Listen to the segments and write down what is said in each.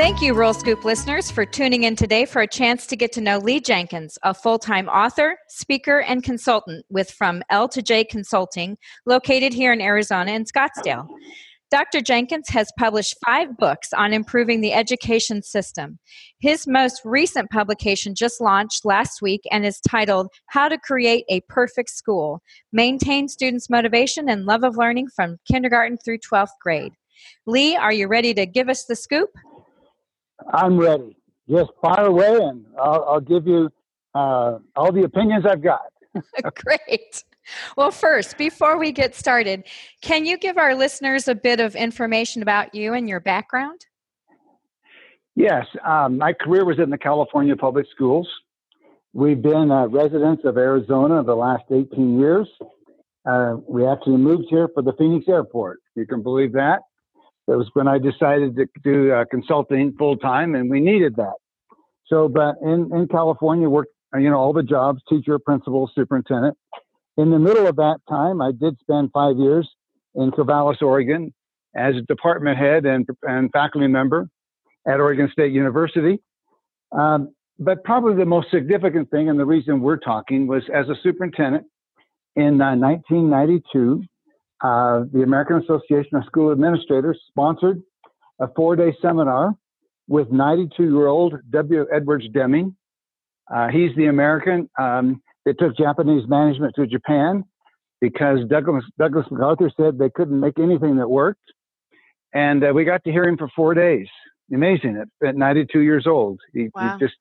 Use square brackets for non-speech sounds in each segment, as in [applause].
Thank you, Rural Scoop listeners, for tuning in today for a chance to get to know Lee Jenkins, a full time author, speaker, and consultant with From L to J Consulting, located here in Arizona in Scottsdale. Dr. Jenkins has published five books on improving the education system. His most recent publication just launched last week and is titled How to Create a Perfect School Maintain Students' Motivation and Love of Learning from Kindergarten through 12th Grade. Lee, are you ready to give us the scoop? I'm ready. Just fire away, and I'll, I'll give you uh, all the opinions I've got. [laughs] Great. Well, first, before we get started, can you give our listeners a bit of information about you and your background? Yes, um, my career was in the California public schools. We've been uh, residents of Arizona the last 18 years. Uh, we actually moved here for the Phoenix airport. You can believe that. That was when I decided to do uh, consulting full time, and we needed that. So, but in, in California, worked you know all the jobs: teacher, principal, superintendent. In the middle of that time, I did spend five years in Corvallis, Oregon, as a department head and, and faculty member at Oregon State University. Um, but probably the most significant thing, and the reason we're talking, was as a superintendent in uh, 1992 uh, the American Association of School Administrators sponsored a four day seminar with 92 year old W. Edwards Deming. Uh, he's the American um, that took Japanese management to Japan because Douglas, Douglas MacArthur said they couldn't make anything that worked. And uh, we got to hear him for four days. Amazing at, at 92 years old. He, wow. he just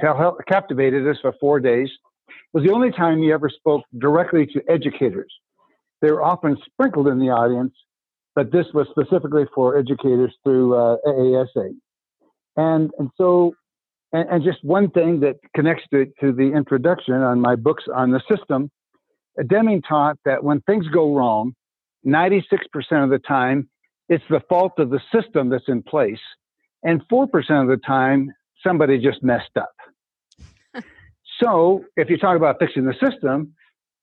tell, captivated us for four days. It was the only time he ever spoke directly to educators. They were often sprinkled in the audience, but this was specifically for educators through uh, AASA. And, and so, and, and, just one thing that connects to, to the introduction on my books on the system, Deming taught that when things go wrong, 96% of the time, it's the fault of the system that's in place. And 4% of the time, somebody just messed up. [laughs] so if you talk about fixing the system,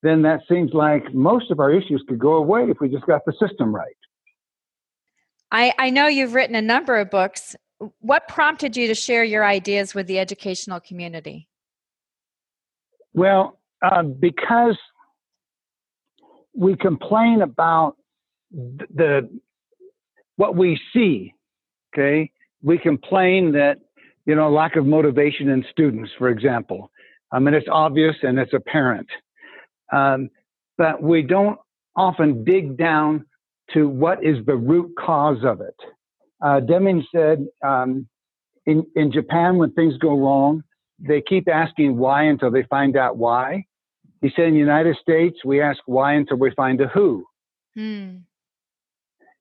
then that seems like most of our issues could go away if we just got the system right. I, I know you've written a number of books. What prompted you to share your ideas with the educational community? Well, uh, because we complain about the what we see. Okay, we complain that you know lack of motivation in students, for example. I mean, it's obvious and it's apparent. Um, but we don't often dig down to what is the root cause of it. Uh, Deming said um, in, in Japan, when things go wrong, they keep asking why until they find out why. He said in the United States, we ask why until we find a who. Hmm.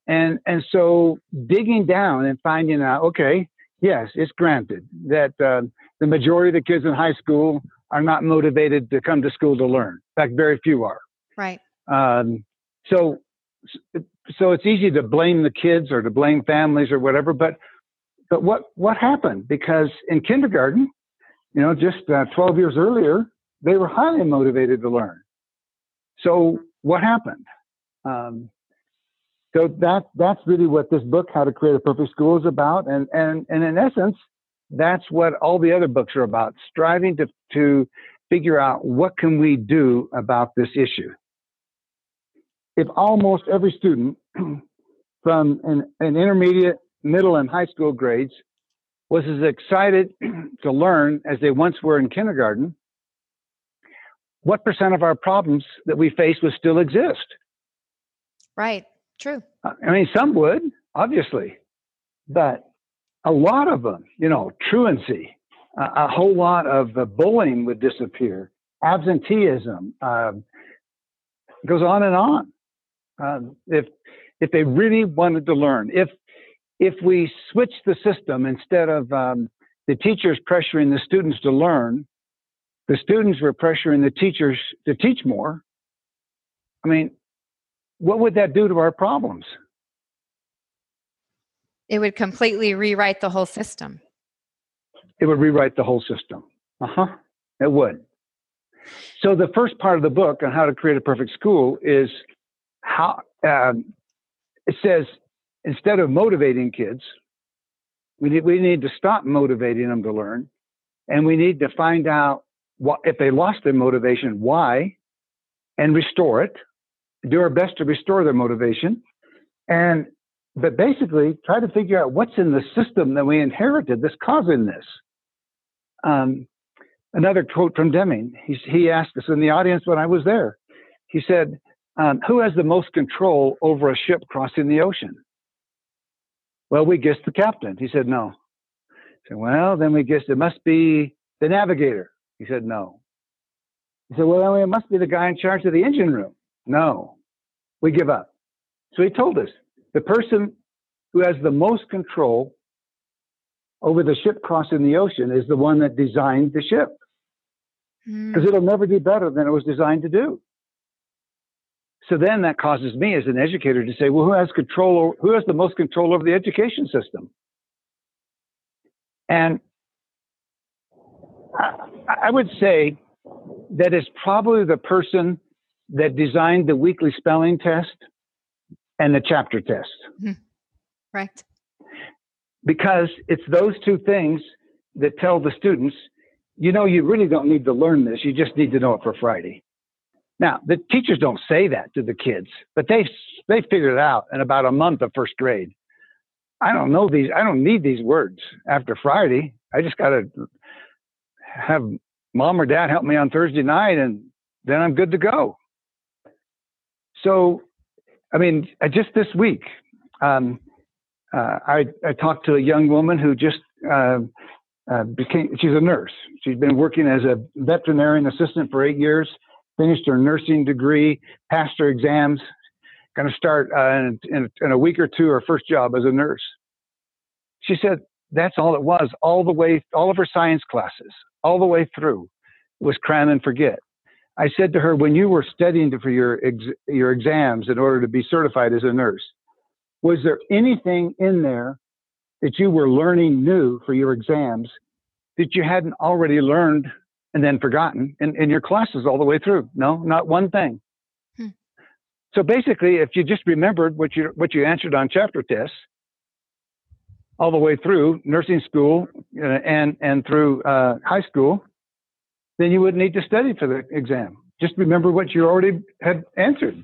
And, and so digging down and finding out, okay, yes, it's granted that uh, the majority of the kids in high school are not motivated to come to school to learn. In fact, very few are. Right. Um, so, so it's easy to blame the kids or to blame families or whatever. But, but what what happened? Because in kindergarten, you know, just uh, 12 years earlier, they were highly motivated to learn. So what happened? Um, so that that's really what this book, How to Create a Perfect School, is about. And and and in essence, that's what all the other books are about striving to, to figure out what can we do about this issue. If almost every student [clears throat] from an, an, intermediate middle and high school grades was as excited [clears throat] to learn as they once were in kindergarten what percent of our problems that we face would still exist? Right. True. I mean some would obviously. But a lot of them, you know, truancy, a, a whole lot of the bullying would disappear, absenteeism, uh, goes on and on. Uh, if if they really wanted to learn, if if we switch the system instead of um, the teachers pressuring the students to learn, the students were pressuring the teachers to teach more. I mean, what would that do to our problems? It would completely rewrite the whole system. It would rewrite the whole system. Uh huh. It would. So the first part of the book on how to create a perfect school is how um, it says instead of motivating kids, we need, we need to stop motivating them to learn, and we need to find out what, if they lost their motivation, why, and restore it. Do our best to restore their motivation, and but basically try to figure out what's in the system that we inherited that's causing this. Um, another quote from Deming. He, he asked us in the audience when I was there. He said, um, "Who has the most control over a ship crossing the ocean?" Well, we guessed the captain. He said, no. I said, well, then we guessed it must be the navigator. He said, no. He said, well, then it must be the guy in charge of the engine room. No, we give up. So he told us the person who has the most control over the ship crossing the ocean is the one that designed the ship because mm. it'll never do better than it was designed to do. So then that causes me as an educator to say, well, who has control? Who has the most control over the education system? And I, I would say that it's probably the person that designed the weekly spelling test and the chapter test. Mm-hmm. Right. Because it's those two things that tell the students, you know, you really don't need to learn this. You just need to know it for Friday. Now, the teachers don't say that to the kids, but they they figured it out in about a month of first grade. I don't know these. I don't need these words after Friday. I just got to have mom or dad help me on Thursday night, and then I'm good to go. So, I mean, just this week, um, uh, I, I talked to a young woman who just uh, uh, became. She's a nurse. She's been working as a veterinarian assistant for eight years finished her nursing degree, passed her exams, going to start uh, in, in, in, a week or two her first job as a nurse. She said that's all it was, all the way, all of her science classes, all the way through, was cram and forget. I said to her, when you were studying for your ex- your exams in order to be certified as a nurse, was there anything in there that you were learning new for your exams that you hadn't already learned and then forgotten in, in your classes all the way through. No, not one thing. Hmm. So basically, if you just remembered what you what you answered on chapter tests all the way through nursing school uh, and and through uh, high school, then you wouldn't need to study for the exam. Just remember what you already had answered.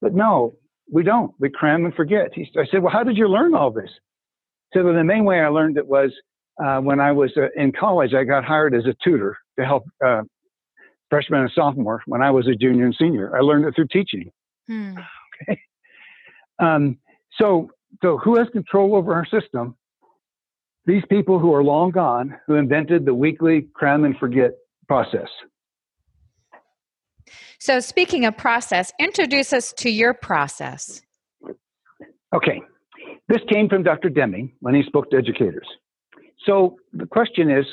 But no, we don't. We cram and forget. He, I said, well, how did you learn all this? So the main way I learned it was uh, when I was uh, in college. I got hired as a tutor to help uh, freshmen and sophomore when I was a junior and senior. I learned it through teaching. Hmm. [laughs] Okay. Um, so, so who has control over our system? These people who are long gone, who invented the weekly cram and forget process. So, speaking of process, introduce us to your process. Okay. This came from Dr. Deming when he spoke to educators. So the question is,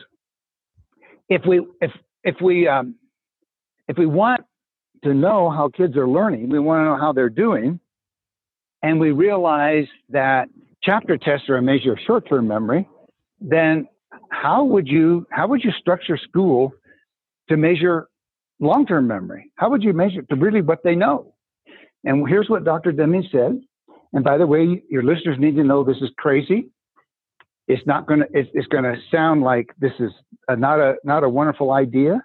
if we if if we um, if we want to know how kids are learning, we want to know how they're doing, and we realize that chapter tests are a measure of short-term memory, then how would you how would you structure school to measure long-term memory? How would you measure to really what they know? And here's what Dr. Deming said. And by the way, your listeners need to know this is crazy it's not going to it's, it's going to sound like this is a, not a not a wonderful idea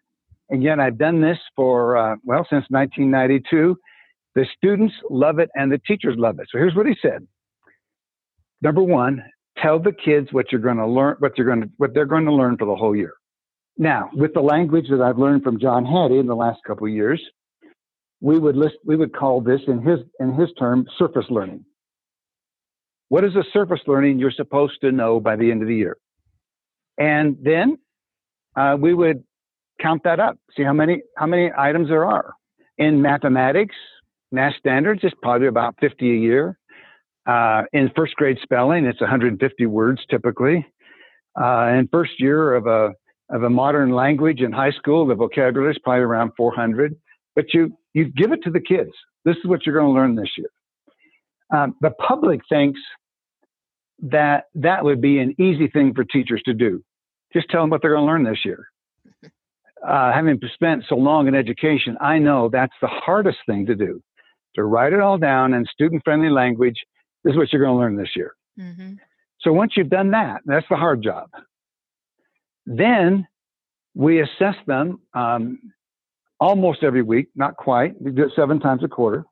and yet i've done this for uh, well since 1992 the students love it and the teachers love it so here's what he said number one tell the kids what you're going to learn what you're going to what they're going to learn for the whole year now with the language that i've learned from john hattie in the last couple of years we would list we would call this in his in his term surface learning what is the surface learning you're supposed to know by the end of the year? And then uh, we would count that up, see how many how many items there are. In mathematics, math standards is probably about 50 a year. Uh, in first grade spelling, it's 150 words typically. Uh, in first year of a of a modern language in high school, the vocabulary is probably around 400. But you you give it to the kids. This is what you're going to learn this year. Um, the public thinks that that would be an easy thing for teachers to do. Just tell them what they're going to learn this year. [laughs] Uh, having spent so long in education, I know that's the hardest thing to do to write it all down in student friendly language. This is what you're going to learn this year. Mm-hmm. So once you've done that, that's the hard job. Then we assess them um, almost every week, not quite. We do it seven times a quarter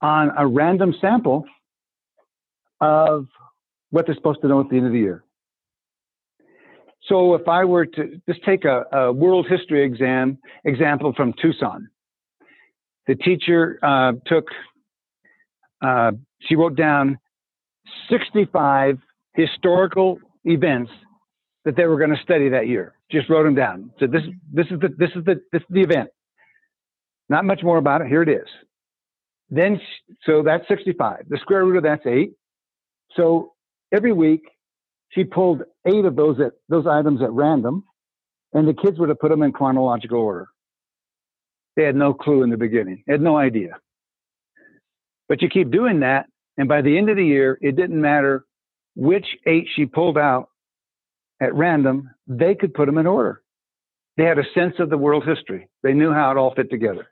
on a random sample of what they're supposed to know at the end of the year. So if I were to just take a, a world history exam example from Tucson, the teacher uh, took, uh, she wrote down 65 historical events that they were going to study that year. Just wrote them down. So this, this is the, this is the, this is the event. Not much more about it. Here it is. Then, so that's 65. The square root of that's eight. So every week she pulled eight of those at those items at random, and the kids were to put them in chronological order. They had no clue in the beginning, they had no idea. But you keep doing that, and by the end of the year, it didn't matter which eight she pulled out at random, they could put them in order. They had a sense of the world history. They knew how it all fit together.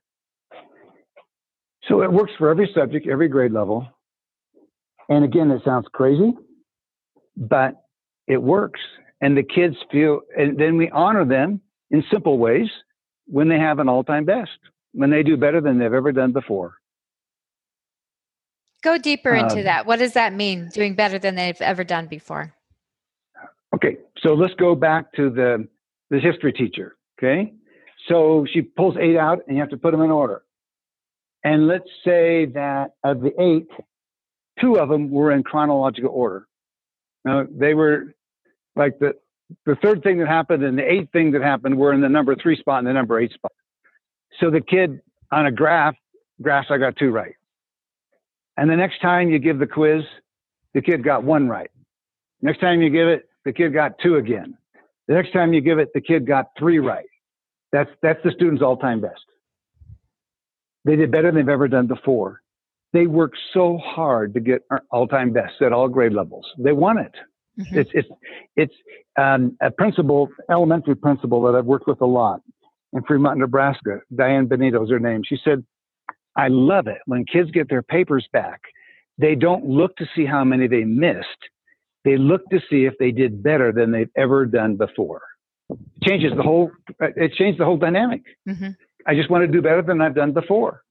So it works for every subject, every grade level. And again, it sounds crazy, but it works. And the kids feel, and then we honor them in simple ways when they have an all time best, when they do better than they've ever done before. Go deeper into um, that. What does that mean, doing better than they've ever done before? Okay, so let's go back to the, the history teacher. Okay, so she pulls eight out and you have to put them in order. And let's say that of the eight, two of them were in chronological order. Now, they were like the, the third thing that happened and the eighth thing that happened were in the number three spot and the number eight spot. So the kid on a graph, graphs, I got two right. And the next time you give the quiz, the kid got one right. Next time you give it, the kid got two again. The next time you give it, the kid got three right. That's, that's the student's all time best. They did better than they've ever done before. They worked so hard to get all-time best at all grade levels. They won it. Mm-hmm. It's it's it's um, a principal, elementary principal that I've worked with a lot in Fremont, Nebraska. Diane Benito is her name. She said, "I love it when kids get their papers back. They don't look to see how many they missed. They look to see if they did better than they've ever done before. It changes the whole. It changed the whole dynamic. Mm-hmm. I just want to do better than I've done before.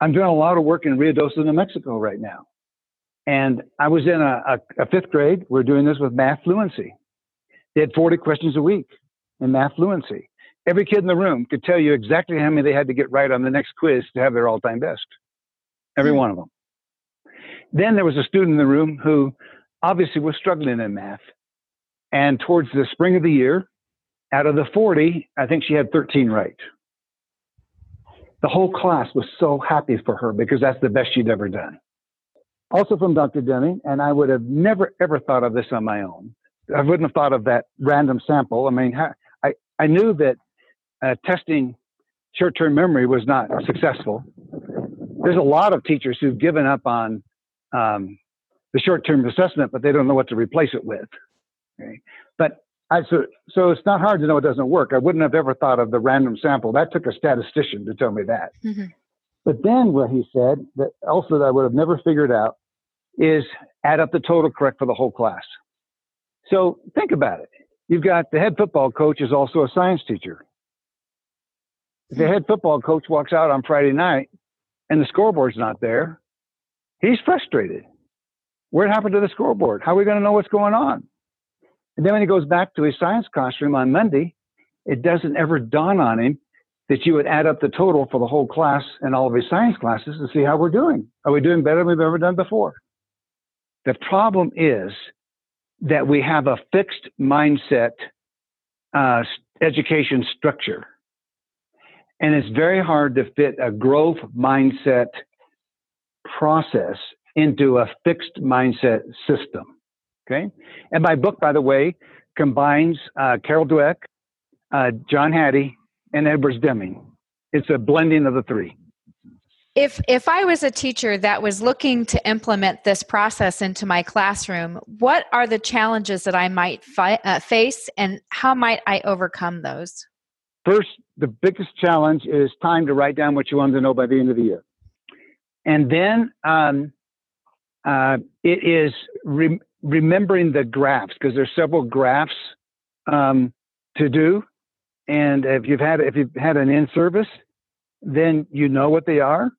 I'm doing a lot of work in Ruidoso, New Mexico right now. And I was in a, a, a fifth grade. We're doing this with math fluency. They had 40 questions a week in math fluency. Every kid in the room could tell you exactly how many they had to get right on the next quiz to have their all time best. Every hmm. one of them. Then there was a student in the room who obviously was struggling in math. And towards the spring of the year, out of the 40, I think she had 13 right the whole class was so happy for her because that's the best she'd ever done. Also from Dr. Deming, and I would have never ever thought of this on my own. I wouldn't have thought of that random sample. I mean, I, I knew that uh, testing short-term memory was not successful. There's a lot of teachers who've given up on um, the short-term assessment, but they don't know what to replace it with. Okay? But I, so, so it's not hard to know it doesn't work. I wouldn't have ever thought of the random sample. That took a statistician to tell me that. Mm-hmm. But then what he said that also that I would have never figured out is add up the total correct for the whole class. So think about it. You've got the head football coach is also a science teacher. If the head football coach walks out on Friday night and the scoreboard's not there, he's frustrated. What happened to the scoreboard? How are we going to know what's going on? And then when he goes back to his science classroom on Monday, it doesn't ever dawn on him that you would add up the total for the whole class and all of his science classes to see how we're doing. Are we doing better than we've ever done before? The problem is that we have a fixed mindset uh, education structure. And it's very hard to fit a growth mindset process into a fixed mindset system. Okay. And my book, by the way, combines uh, Carol Dweck, uh, John Hattie, and Edwards Deming. It's a blending of the three. If if I was a teacher that was looking to implement this process into my classroom, what are the challenges that I might fi- uh, face, and how might I overcome those? First, the biggest challenge is time to write down what you want to know by the end of the year, and then um, uh, it is re- remembering the graphs because there's several graphs um, to do, and if you've had if you've had an in service, then you know what they are.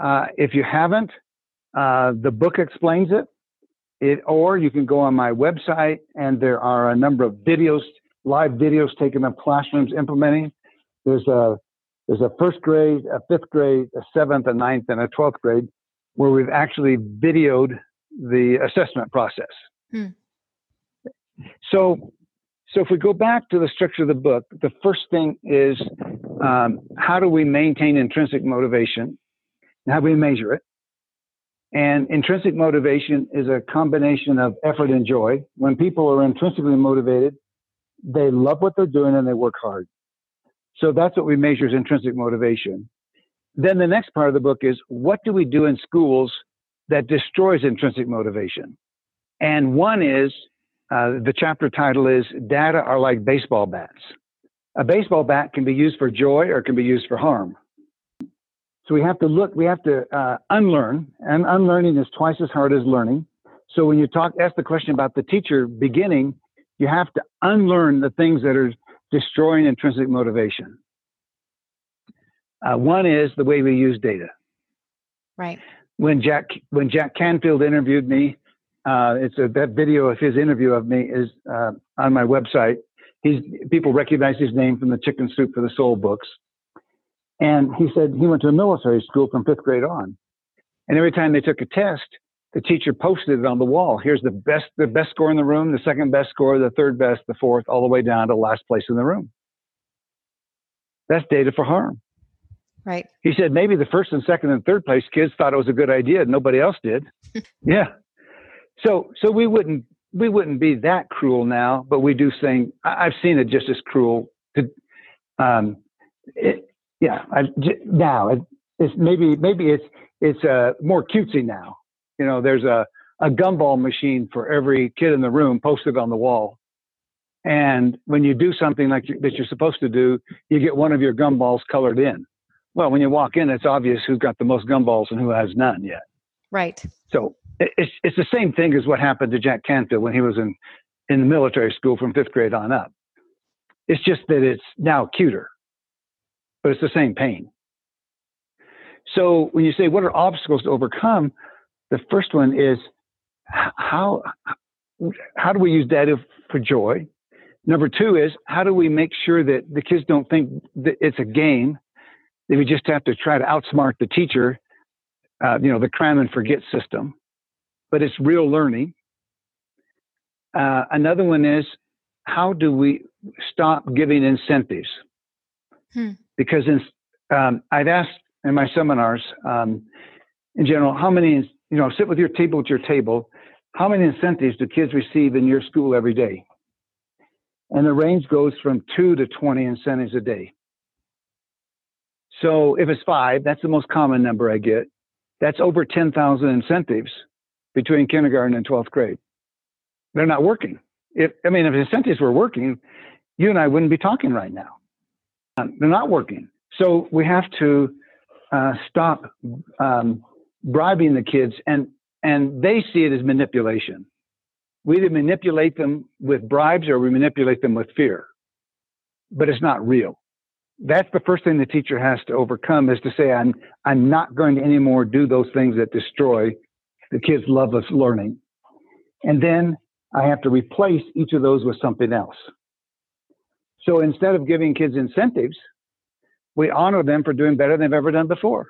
Uh, if you haven't, uh, the book explains it. It, or you can go on my website and there are a number of videos, live videos taken of classrooms implementing. There's a there's a first grade, a fifth grade, a seventh, a ninth, and a twelfth grade where we've actually videoed the assessment process. Hmm. So, so if we go back to the structure of the book, the first thing is um, how do we maintain intrinsic motivation? And How do we measure it? And intrinsic motivation is a combination of effort and joy. When people are intrinsically motivated, they love what they're doing and they work hard. So that's what we measure as intrinsic motivation. Then the next part of the book is what do we do in schools that destroys intrinsic motivation? And one is uh, the chapter title is Data Are Like Baseball Bats. A baseball bat can be used for joy or can be used for harm. So we have to look, we have to uh, unlearn, and unlearning is twice as hard as learning. So when you talk, ask the question about the teacher beginning, you have to unlearn the things that are destroying intrinsic motivation. Uh, one is the way we use data. Right. When Jack when Jack Canfield interviewed me, uh, it's a that video of his interview of me is uh, on my website. He's people recognize his name from the Chicken Soup for the Soul books. And he said he went to a military school from fifth grade on. And every time they took a test, the teacher posted it on the wall. Here's the best, the best score in the room, the second best score, the third best, the fourth, all the way down to last place in the room. That's data for harm. Right. He said maybe the first and second and third place kids thought it was a good idea. Nobody else did. [laughs] yeah. So, so we wouldn't, we wouldn't be that cruel now, but we do think I've seen it just as cruel to, um, it, yeah, I, now it, it's maybe maybe it's it's uh, more cutesy now. You know, there's a a gumball machine for every kid in the room posted on the wall. And when you do something like you, that you're supposed to do, you get one of your gumballs colored in. Well, when you walk in, it's obvious who's got the most gumballs and who has none yet. Right. So it's it's the same thing as what happened to Jack Canfield when he was in in the military school from fifth grade on up. It's just that it's now cuter but it's the same pain. So when you say what are obstacles to overcome, the first one is how how do we use data for joy? Number two is how do we make sure that the kids don't think that it's a game? That we just have to try to outsmart the teacher, uh, you know, the cram and forget system, but it's real learning. Uh, another one is how do we stop giving incentives? Hmm because in, um, I've asked in my seminars, um, in general, how many, you know, sit with your table at your table, how many incentives do kids receive in your school every day? And the range goes from two to 20 incentives a day. So if it's five, that's the most common number I get. That's over 10,000 incentives between kindergarten and 12th grade. They're not working. If, I mean, if incentives were working, you and I wouldn't be talking right now. Um, they're not working. So we have to uh, stop um, bribing the kids, and and they see it as manipulation. We either manipulate them with bribes or we manipulate them with fear, but it's not real. That's the first thing the teacher has to overcome is to say, I'm I'm not going to anymore do those things that destroy the kids' love of learning, and then I have to replace each of those with something else. So instead of giving kids incentives, we honor them for doing better than they've ever done before.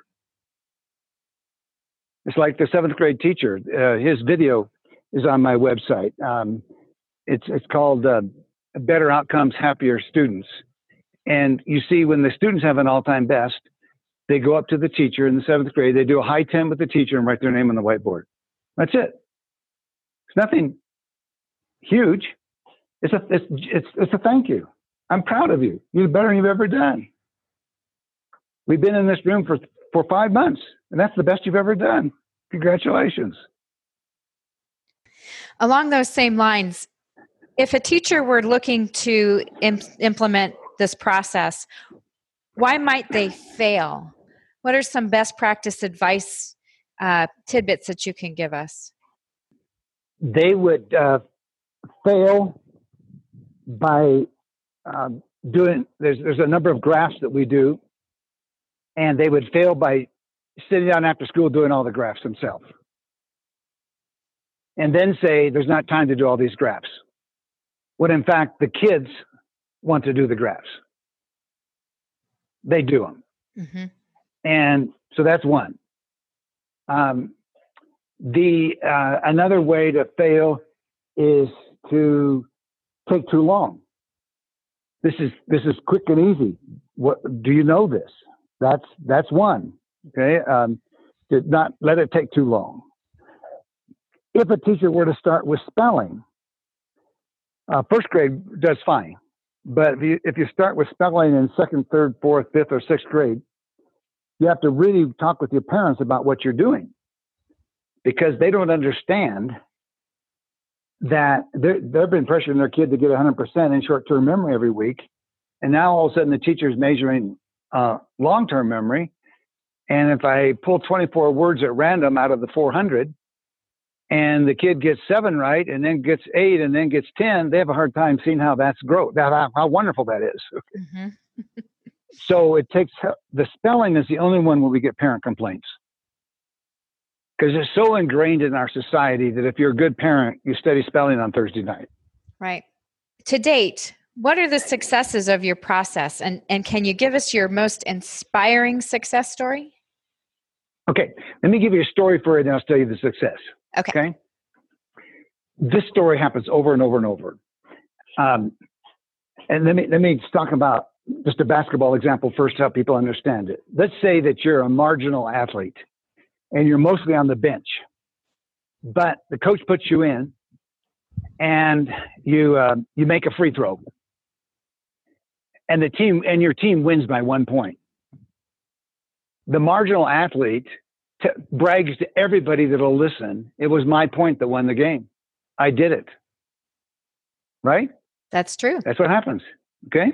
It's like the seventh grade teacher. Uh, his video is on my website. Um, it's it's called uh, "Better Outcomes, Happier Students," and you see when the students have an all-time best, they go up to the teacher in the seventh grade. They do a high ten with the teacher and write their name on the whiteboard. That's it. It's nothing huge. It's a it's it's it's a thank you. I'm proud of you. You're better than you've ever done. We've been in this room for for five months, and that's the best you've ever done. Congratulations. Along those same lines, if a teacher were looking to imp- implement this process, why might they fail? What are some best practice advice uh, tidbits that you can give us? They would uh, fail by um, doing. There's there's a number of graphs that we do, and they would fail by sitting down after school doing all the graphs themselves, and then say there's not time to do all these graphs. When in fact the kids want to do the graphs, they do them, mm-hmm. and so that's one. Um, the uh, another way to fail is to take too long. This is this is quick and easy. What do you know this? That's that's one. Okay, um, did not let it take too long. If a teacher were to start with spelling, uh, first grade does fine, but if you if you start with spelling in second, third, fourth, fifth, or sixth grade, you have to really talk with your parents about what you're doing because they don't understand that they've been pressuring their kid to get 100% in short term memory every week. And now all of a sudden the teacher's measuring uh, long term memory. And if I pull 24 words at random out of the 400 and the kid gets seven right and then gets eight and then gets 10, they have a hard time seeing how that's growth, that, how, how wonderful that is. [laughs] Mm-hmm. so it takes the spelling is the only one where we get parent complaints because it's so ingrained in our society that if you're a good parent, you study spelling on Thursday night. Right. To date, what are the successes of your process and, and can you give us your most inspiring success story? Okay, let me give you a story for it and I'll tell you the success. Okay. okay? This story happens over and over and over. Um, and let me let me talk about just a basketball example first to help people understand it. Let's say that you're a marginal athlete and you're mostly on the bench. But the coach puts you in, and you uh, you make a free throw, and the team and your team wins by one point. The marginal athlete t- brags to everybody that'll listen. It was my point that won the game. I did it. Right? That's true. That's what happens. Okay.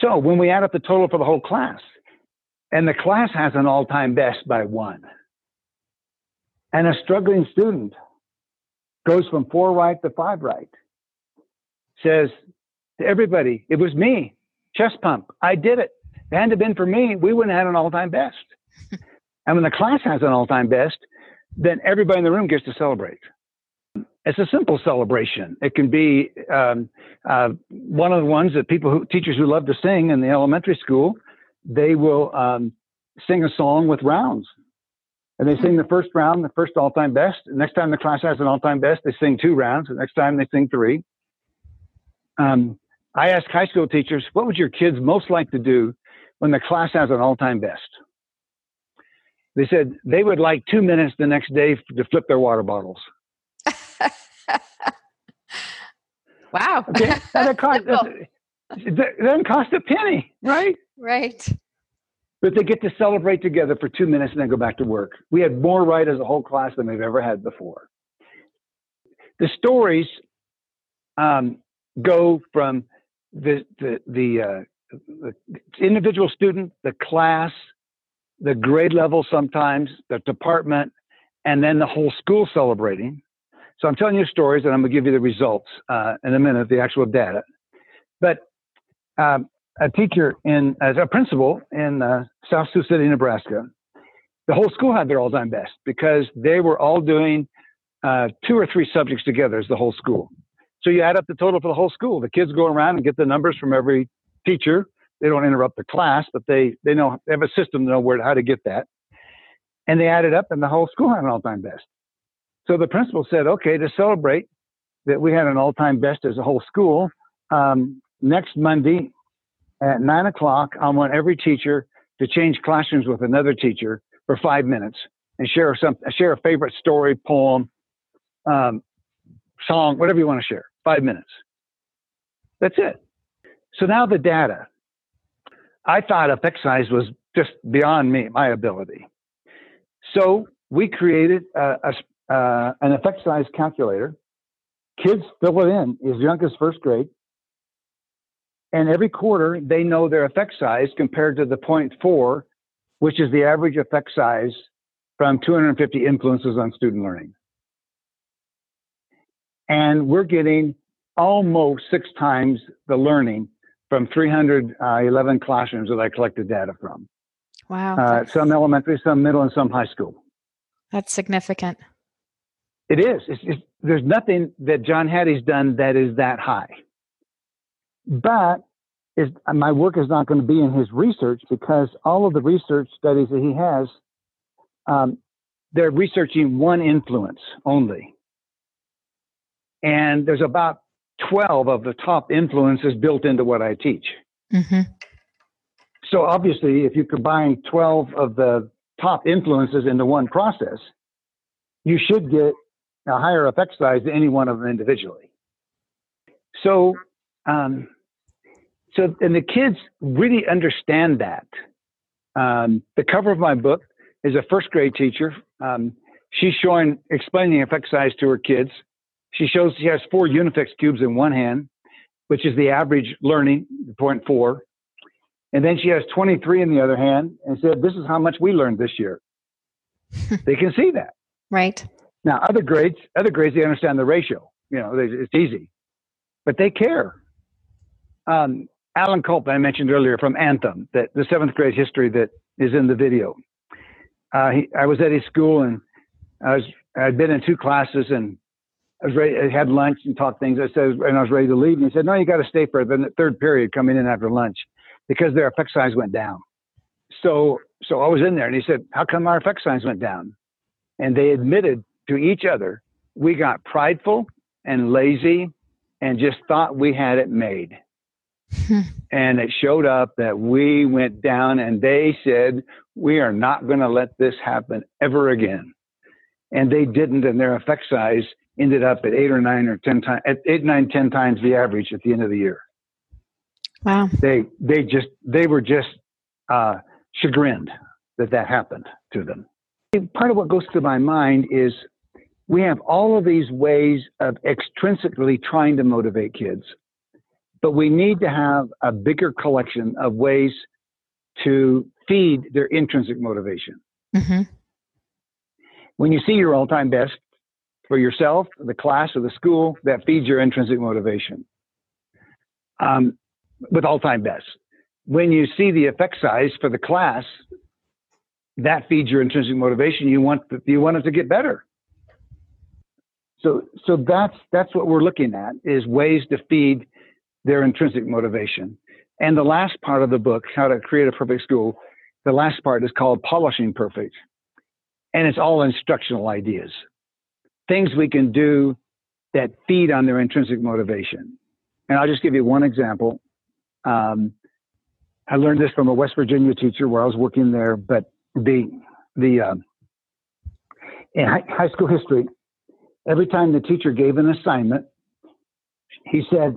So when we add up the total for the whole class, and the class has an all-time best by one and a struggling student goes from four right to five right, says to everybody, it was me, chest pump, I did it. If it hadn't been for me, we wouldn't have had an all time best. [laughs] and when the class has an all time best, then everybody in the room gets to celebrate. It's a simple celebration. It can be um, uh, one of the ones that people who teachers who love to sing in the elementary school, they will um, sing a song with rounds and they sing the first round, the first all-time best. The next time the class has an all-time best, they sing two rounds. The next time they sing three. Um, I ask high school teachers, what would your kids most like to do when the class has an all-time best? They said they would like two minutes the next day to flip their water bottles. [laughs] wow. Okay. That cost, it doesn't cost a penny, right? Right but they get to celebrate together for two minutes and then go back to work. We had more right as a whole class than we've ever had before. The stories um, go from the the the, uh, the, individual student, the class, the grade level, sometimes the department, and then the whole school celebrating. So I'm telling you stories, and I'm going to give you the results uh, in a minute, the actual data. But um, a teacher in as a principal in uh, South Sioux City, Nebraska. The whole school had their all-time best because they were all doing uh, two or three subjects together as the whole school. So you add up the total for the whole school. The kids go around and get the numbers from every teacher. They don't interrupt the class, but they they know they have a system to know where how to get that. And they added up, and the whole school had an all-time best. So the principal said, "Okay, to celebrate that we had an all-time best as a whole school, um, next Monday at nine o'clock, I want every teacher to change classrooms with another teacher for five minutes and share some share a favorite story, poem, um, song, whatever you want to share, five minutes. That's it. So now the data. I thought effect size was just beyond me, my ability. So we created a, a, uh, an effect size calculator. Kids fill it in as young as first grade. And every quarter, they know their effect size compared to the 0.4, which is the average effect size from 250 influences on student learning. And we're getting almost six times the learning from 311 classrooms that I collected data from. Wow. Uh, some elementary, some middle, and some high school. That's significant. It is. It's, it's, there's nothing that John Hattie's done that is that high. But is, my work is not going to be in his research because all of the research studies that he has, um, they're researching one influence only. And there's about 12 of the top influences built into what I teach. Mm-hmm. So obviously, if you combine 12 of the top influences into one process, you should get a higher effect size than any one of them individually. So, um, so and the kids really understand that. Um, the cover of my book is a first grade teacher. Um, she's showing explaining effect size to her kids. She shows she has four Unifix cubes in one hand, which is the average learning, 0.4. And then she has 23 in the other hand and said, This is how much we learned this year. [laughs] they can see that. Right. Now, other grades, other grades, they understand the ratio. You know, it's easy, but they care. Um, Alan Culp, I mentioned earlier from Anthem, that the seventh grade history that is in the video. Uh, he, I was at his school and I was I'd been in two classes and I was ready. I had lunch and talked things. I said, and I was ready to leave. And he said, "No, you got to stay for the third period coming in after lunch." because their effect size went down. So, so I was in there and he said, How come our effect size went down? And they admitted to each other, we got prideful and lazy and just thought we had it made. [laughs] and it showed up that we went down and they said, We are not going to let this happen ever again. And they didn't, and their effect size ended up at eight or nine or 10 times, at eight, nine, ten times the average at the end of the year. Wow. They they just they were just uh, chagrined that that happened to them. Part of what goes through my mind is we have all of these ways of extrinsically trying to motivate kids, but we need to have a bigger collection of ways to feed their intrinsic motivation. Mm-hmm. When you see your all time best for yourself, the class, or the school, that feeds your intrinsic motivation. Um, with all time best. When you see the effect size for the class, that feeds your intrinsic motivation. You want you want it to get better. So so that's that's what we're looking at is ways to feed their intrinsic motivation. And the last part of the book, How to Create a Perfect School, the last part is called Polishing Perfect. And it's all instructional ideas. Things we can do that feed on their intrinsic motivation. And I'll just give you one example. Um, I learned this from a West Virginia teacher where I was working there, but the the uh, in high, school history, every time the teacher gave an assignment, he said,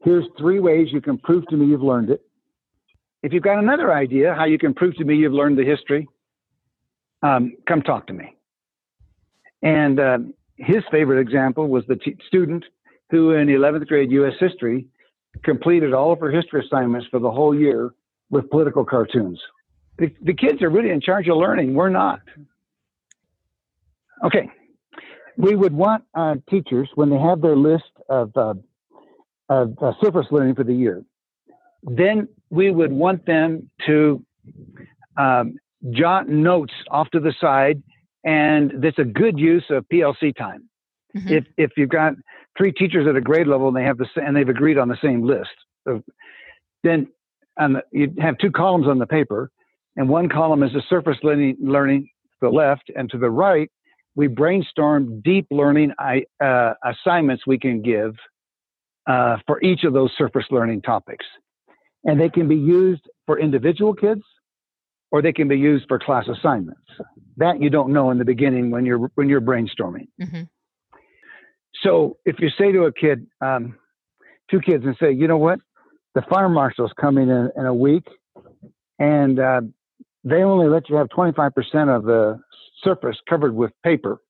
"Here's three ways you can prove to me you've learned it. If you've got another idea how you can prove to me you've learned the history, um, come talk to me." And uh, his favorite example was the t- student who, in 11th grade U.S. history, completed all of her history assignments for the whole year with political cartoons. The, the kids are really in charge of learning. We're not. Okay. We would want uh, teachers, when they have their list of, uh, of uh, surface learning for the year, then we would want them to um, jot notes off to the side, and that's a good use of PLC time. Mm-hmm. If if you've got three teachers at a grade level and they have the and they've agreed on the same list. So then the, you have two columns on the paper, and one column is the surface learning, learning to the left, and to the right, we brainstorm deep learning uh, assignments we can give uh, for each of those surface learning topics. And they can be used for individual kids or they can be used for class assignments. That you don't know in the beginning when you're when you're brainstorming. Mm-hmm. So if you say to a kid, um, two kids, and say, you know what, the fire marshal's coming in in a week, and uh, they only let you have 25% of the surface covered with paper.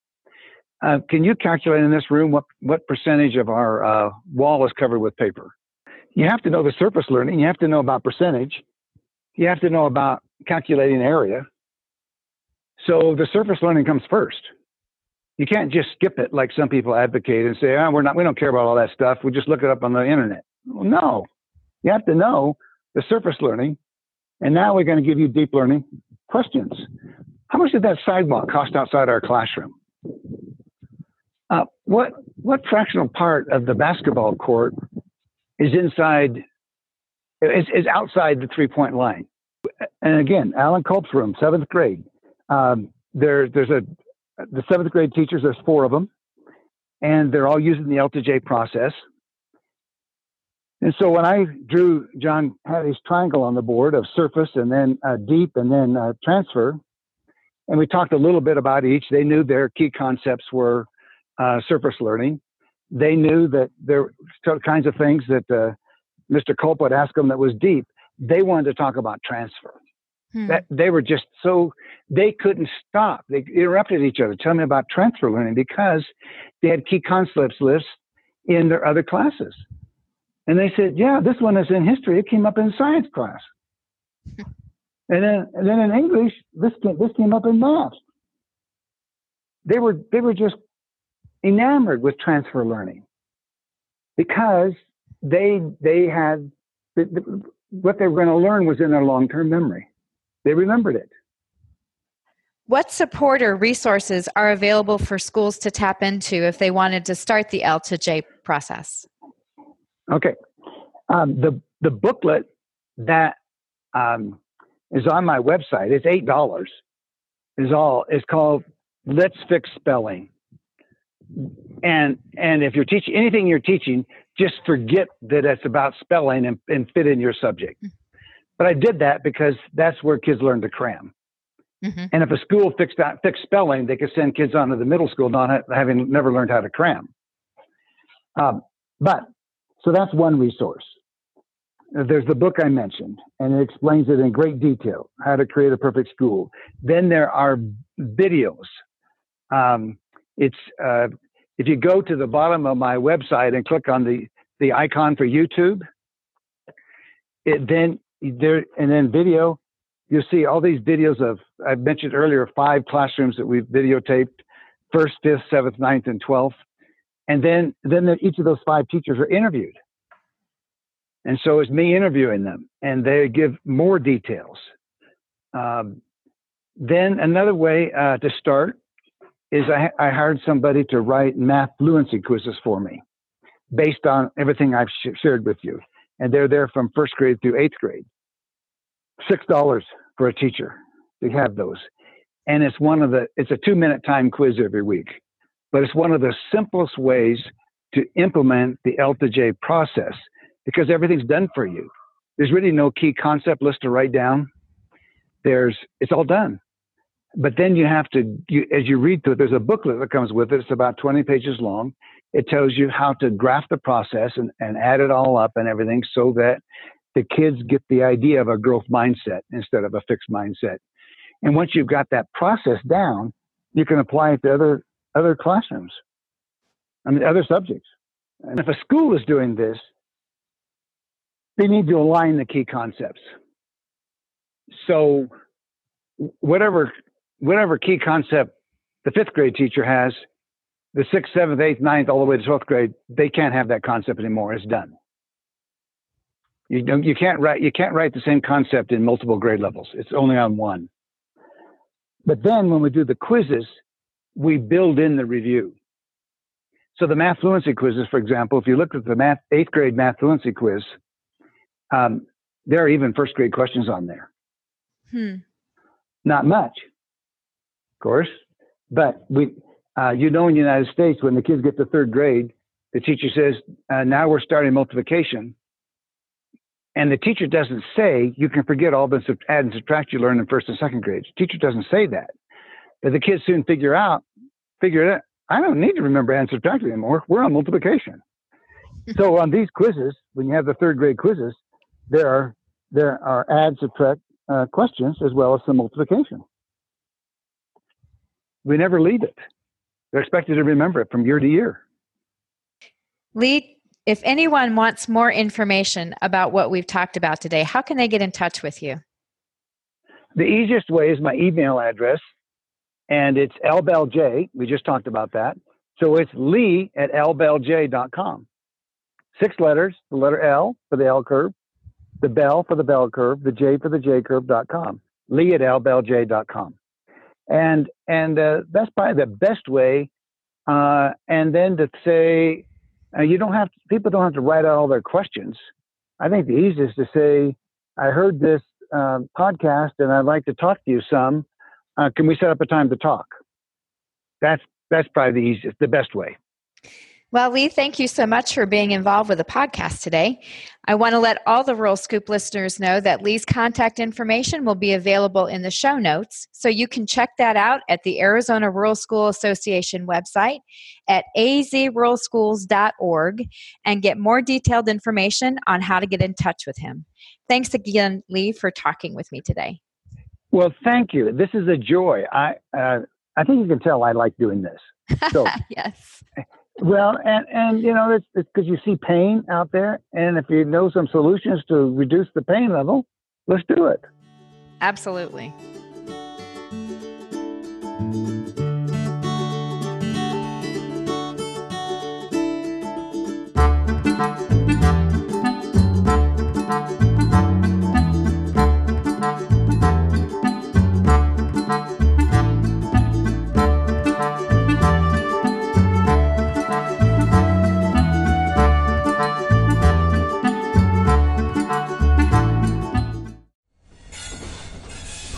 Uh, can you calculate in this room what, what percentage of our uh, wall is covered with paper? You have to know the surface learning. You have to know about percentage. You have to know about calculating area. So the surface learning comes first. You can't just skip it like some people advocate and say, oh, we're not, we don't care about all that stuff. We just look it up on the internet. Well, no, you have to know the surface learning. And now we're going to give you deep learning questions. How much did that sidewalk cost outside our classroom? Uh, what what fractional part of the basketball court is inside is, is outside the three point line? And again, Alan Culp's room, seventh grade. Um, there, there's a the seventh grade teachers. There's four of them, and they're all using the L to J process. And so when I drew John Hattie's triangle on the board of surface and then uh, deep and then uh, transfer, and we talked a little bit about each, they knew their key concepts were uh, surface learning. They knew that there were kinds of things that uh, Mr. Culp would ask them that was deep. They wanted to talk about transfer. Hmm. That they were just so they couldn't stop. They interrupted each other. Tell me about transfer learning because they had key concepts lists in their other classes. And they said, yeah, this one is in history. It came up in science class. [laughs] and then, and then in English, this came, this came up in math. They were, they were just enamored with transfer learning because they, they had, the, the, what they were going to learn was in their long-term memory. They remembered it. What support or resources are available for schools to tap into if they wanted to start the L to J process? Okay. Um, the the booklet that um, is on my website, it's eight dollars. Is all is called Let's Fix Spelling. And and if you're teaching anything you're teaching, just forget that it's about spelling and, and fit in your subject. But I did that because that's where kids learn to cram. Mm-hmm. And if a school fixed out, fixed spelling, they could send kids on to the middle school not having never learned how to cram. Um, but so that's one resource. There's the book I mentioned, and it explains it in great detail how to create a perfect school. Then there are videos. Um, it's uh, if you go to the bottom of my website and click on the the icon for YouTube, it then there and then video. You'll see all these videos of I mentioned earlier five classrooms that we've videotaped, first, fifth, seventh, ninth, and twelfth and then then each of those five teachers are interviewed and so it's me interviewing them and they give more details um, then another way uh, to start is I, I, hired somebody to write math fluency quizzes for me based on everything i've sh- shared with you and they're there from first grade through eighth grade six dollars for a teacher to have those and it's one of the it's a two minute time quiz every week but it's one of the simplest ways to implement the L to J process because everything's done for you. There's really no key concept list to write down. There's it's all done. But then you have to, you, as you read through it, there's a booklet that comes with it. It's about 20 pages long. It tells you how to graph the process and, and add it all up and everything so that the kids get the idea of a growth mindset instead of a fixed mindset. And once you've got that process down, you can apply it to other other classrooms, I mean, other subjects. And if a school is doing this, they need to align the key concepts. So, whatever whatever key concept the fifth grade teacher has, the sixth, seventh, eighth, ninth, all the way to twelfth grade, they can't have that concept anymore. It's done. You don't, you can't write you can't write the same concept in multiple grade levels. It's only on one. But then when we do the quizzes, we build in the review. So the math fluency quizzes, for example, if you look at the math eighth grade math fluency quiz, um, there are even first grade questions on there. Hmm. Not much, course, but we, uh, you know, in the United States, when the kids get to third grade, the teacher says, uh, "Now we're starting multiplication," and the teacher doesn't say you can forget all the add and subtract you learned in first and second grades. The teacher doesn't say that, but the kids soon figure out figure it out. I don't need to remember add and subtract anymore. We're on multiplication. so [laughs] on these quizzes, when you have the third grade quizzes, there are there are add subtract uh, questions as well as some multiplication. We never leave it. They're expected to remember it from year to year. Lee, if anyone wants more information about what we've talked about today, how can they get in touch with you? The easiest way is my email address, and it's lbellj. We just talked about that. So it's lee at lbellj.com. Six letters, the letter L for the L curve, the bell for the bell curve, the J for the J curve.com. Lee at lbellj.com. And, and uh, that's probably the best way. Uh, and then to say, uh, you don't have to, people don't have to write out all their questions. I think the easiest to say, I heard this uh, podcast and I'd like to talk to you some. Uh, can we set up a time to talk? That's that's probably the easiest, the best way. Well, Lee, thank you so much for being involved with the podcast today. I want to let all the Rural Scoop listeners know that Lee's contact information will be available in the show notes, so you can check that out at the Arizona Rural School Association website at azruralschools.org and get more detailed information on how to get in touch with him. Thanks again, Lee, for talking with me today. Well, thank you. This is a joy. I uh, I think you can tell I like doing this. [laughs] So, yes. Well, and and you know, it's because you see pain out there, and if you know some solutions to reduce the pain level, let's do it. Absolutely.